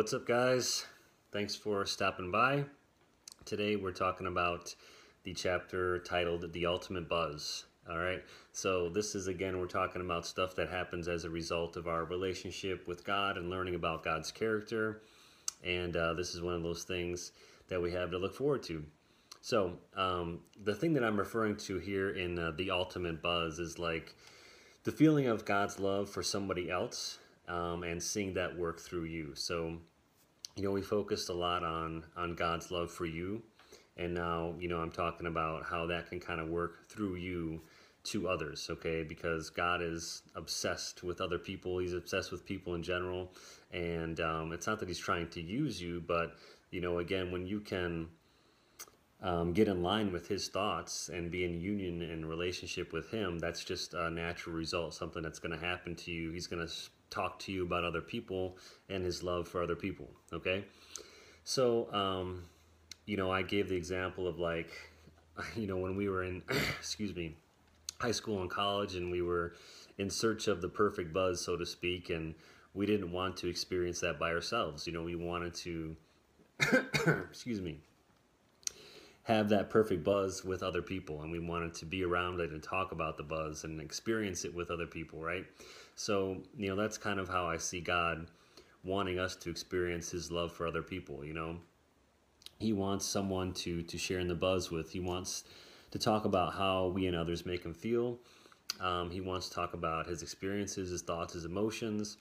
What's up, guys? Thanks for stopping by. Today we're talking about the chapter titled The Ultimate Buzz. All right, so this is again, we're talking about stuff that happens as a result of our relationship with God and learning about God's character. And uh, this is one of those things that we have to look forward to. So, um, the thing that I'm referring to here in uh, The Ultimate Buzz is like the feeling of God's love for somebody else um, and seeing that work through you. So, you know, we focused a lot on on God's love for you, and now you know I'm talking about how that can kind of work through you to others. Okay, because God is obsessed with other people. He's obsessed with people in general, and um, it's not that He's trying to use you, but you know, again, when you can. Um, get in line with his thoughts and be in union and relationship with him, that's just a natural result, something that's going to happen to you. He's going to talk to you about other people and his love for other people. Okay, so um, you know, I gave the example of like, you know, when we were in, excuse me, high school and college, and we were in search of the perfect buzz, so to speak, and we didn't want to experience that by ourselves. You know, we wanted to, excuse me, have that perfect buzz with other people, and we wanted to be around it and talk about the buzz and experience it with other people, right? So, you know, that's kind of how I see God wanting us to experience his love for other people, you know. He wants someone to to share in the buzz with. He wants to talk about how we and others make him feel. Um, he wants to talk about his experiences, his thoughts, his emotions,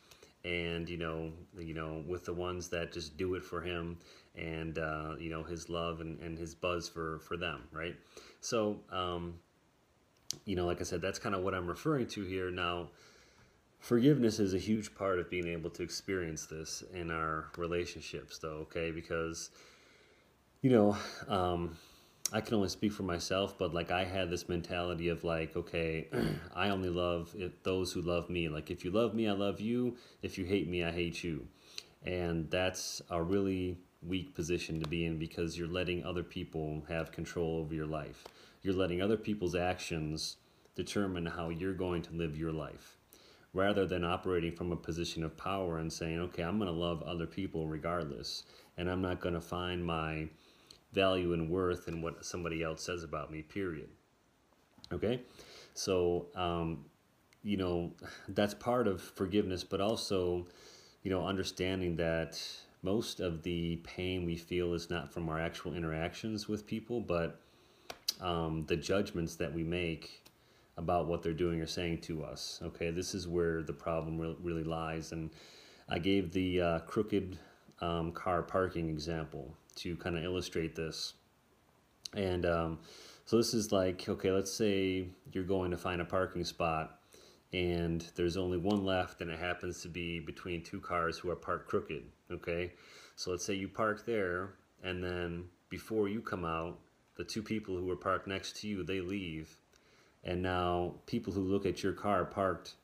and you know, you know, with the ones that just do it for him, and uh, you know, his love and, and his buzz for for them, right? So, um, you know, like I said, that's kind of what I'm referring to here. Now, forgiveness is a huge part of being able to experience this in our relationships, though. Okay, because you know, um, I can only speak for myself, but like I had this mentality of like, okay, I only love those who love me. Like if you love me, I love you. If you hate me, I hate you. And that's a really weak position to be in because you're letting other people have control over your life. You're letting other people's actions determine how you're going to live your life rather than operating from a position of power and saying, okay, I'm going to love other people regardless. And I'm not going to find my value and worth in what somebody else says about me, period. Okay? So, um, you know, that's part of forgiveness, but also, you know, understanding that most of the pain we feel is not from our actual interactions with people, but um, the judgments that we make about what they're doing or saying to us. Okay, this is where the problem re- really lies. And I gave the uh, crooked um, car parking example to kind of illustrate this. And um, so this is like, okay, let's say you're going to find a parking spot and there's only one left and it happens to be between two cars who are parked crooked, okay? So let's say you park there and then before you come out, the two people who were parked next to you, they leave. And now people who look at your car parked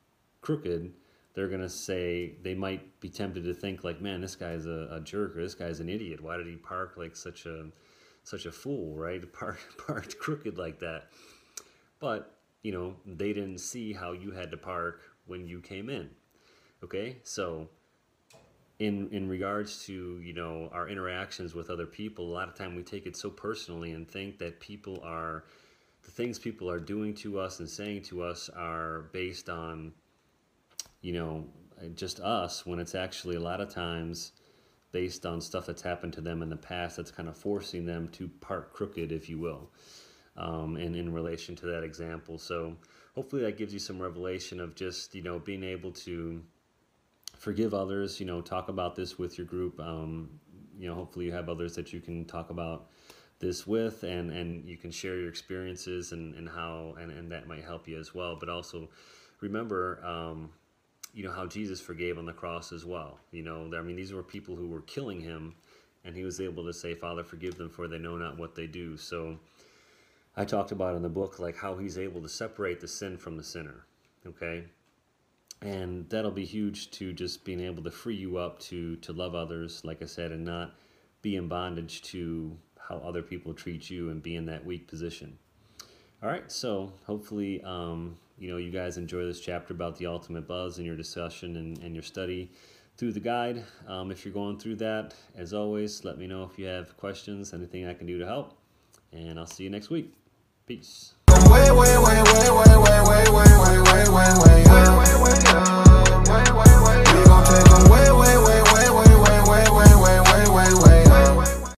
crooked, they're gonna say they might be tempted to think like, man, this guy's a, a jerk or this guy's an idiot. Why did he park like such a such a fool, right? Park parked crooked like that. But you know, they didn't see how you had to park when you came in. Okay, so in in regards to you know our interactions with other people, a lot of time we take it so personally and think that people are the things people are doing to us and saying to us are based on you know, just us when it's actually a lot of times based on stuff that's happened to them in the past that's kind of forcing them to part crooked, if you will, um, and in relation to that example. So hopefully that gives you some revelation of just, you know, being able to forgive others, you know, talk about this with your group. Um, you know, hopefully you have others that you can talk about this with and, and you can share your experiences and, and how, and, and that might help you as well. But also remember, um, you know how Jesus forgave on the cross as well. You know, I mean, these were people who were killing him, and he was able to say, "Father, forgive them, for they know not what they do." So, I talked about in the book like how he's able to separate the sin from the sinner. Okay, and that'll be huge to just being able to free you up to to love others, like I said, and not be in bondage to how other people treat you and be in that weak position. All right, so hopefully, um, you know, you guys enjoy this chapter about the ultimate buzz in your discussion and, and your study. through the guide. Um, if you're going through that, as always, let me know if you have questions, anything I can do to help. And I'll see you next week. Peace.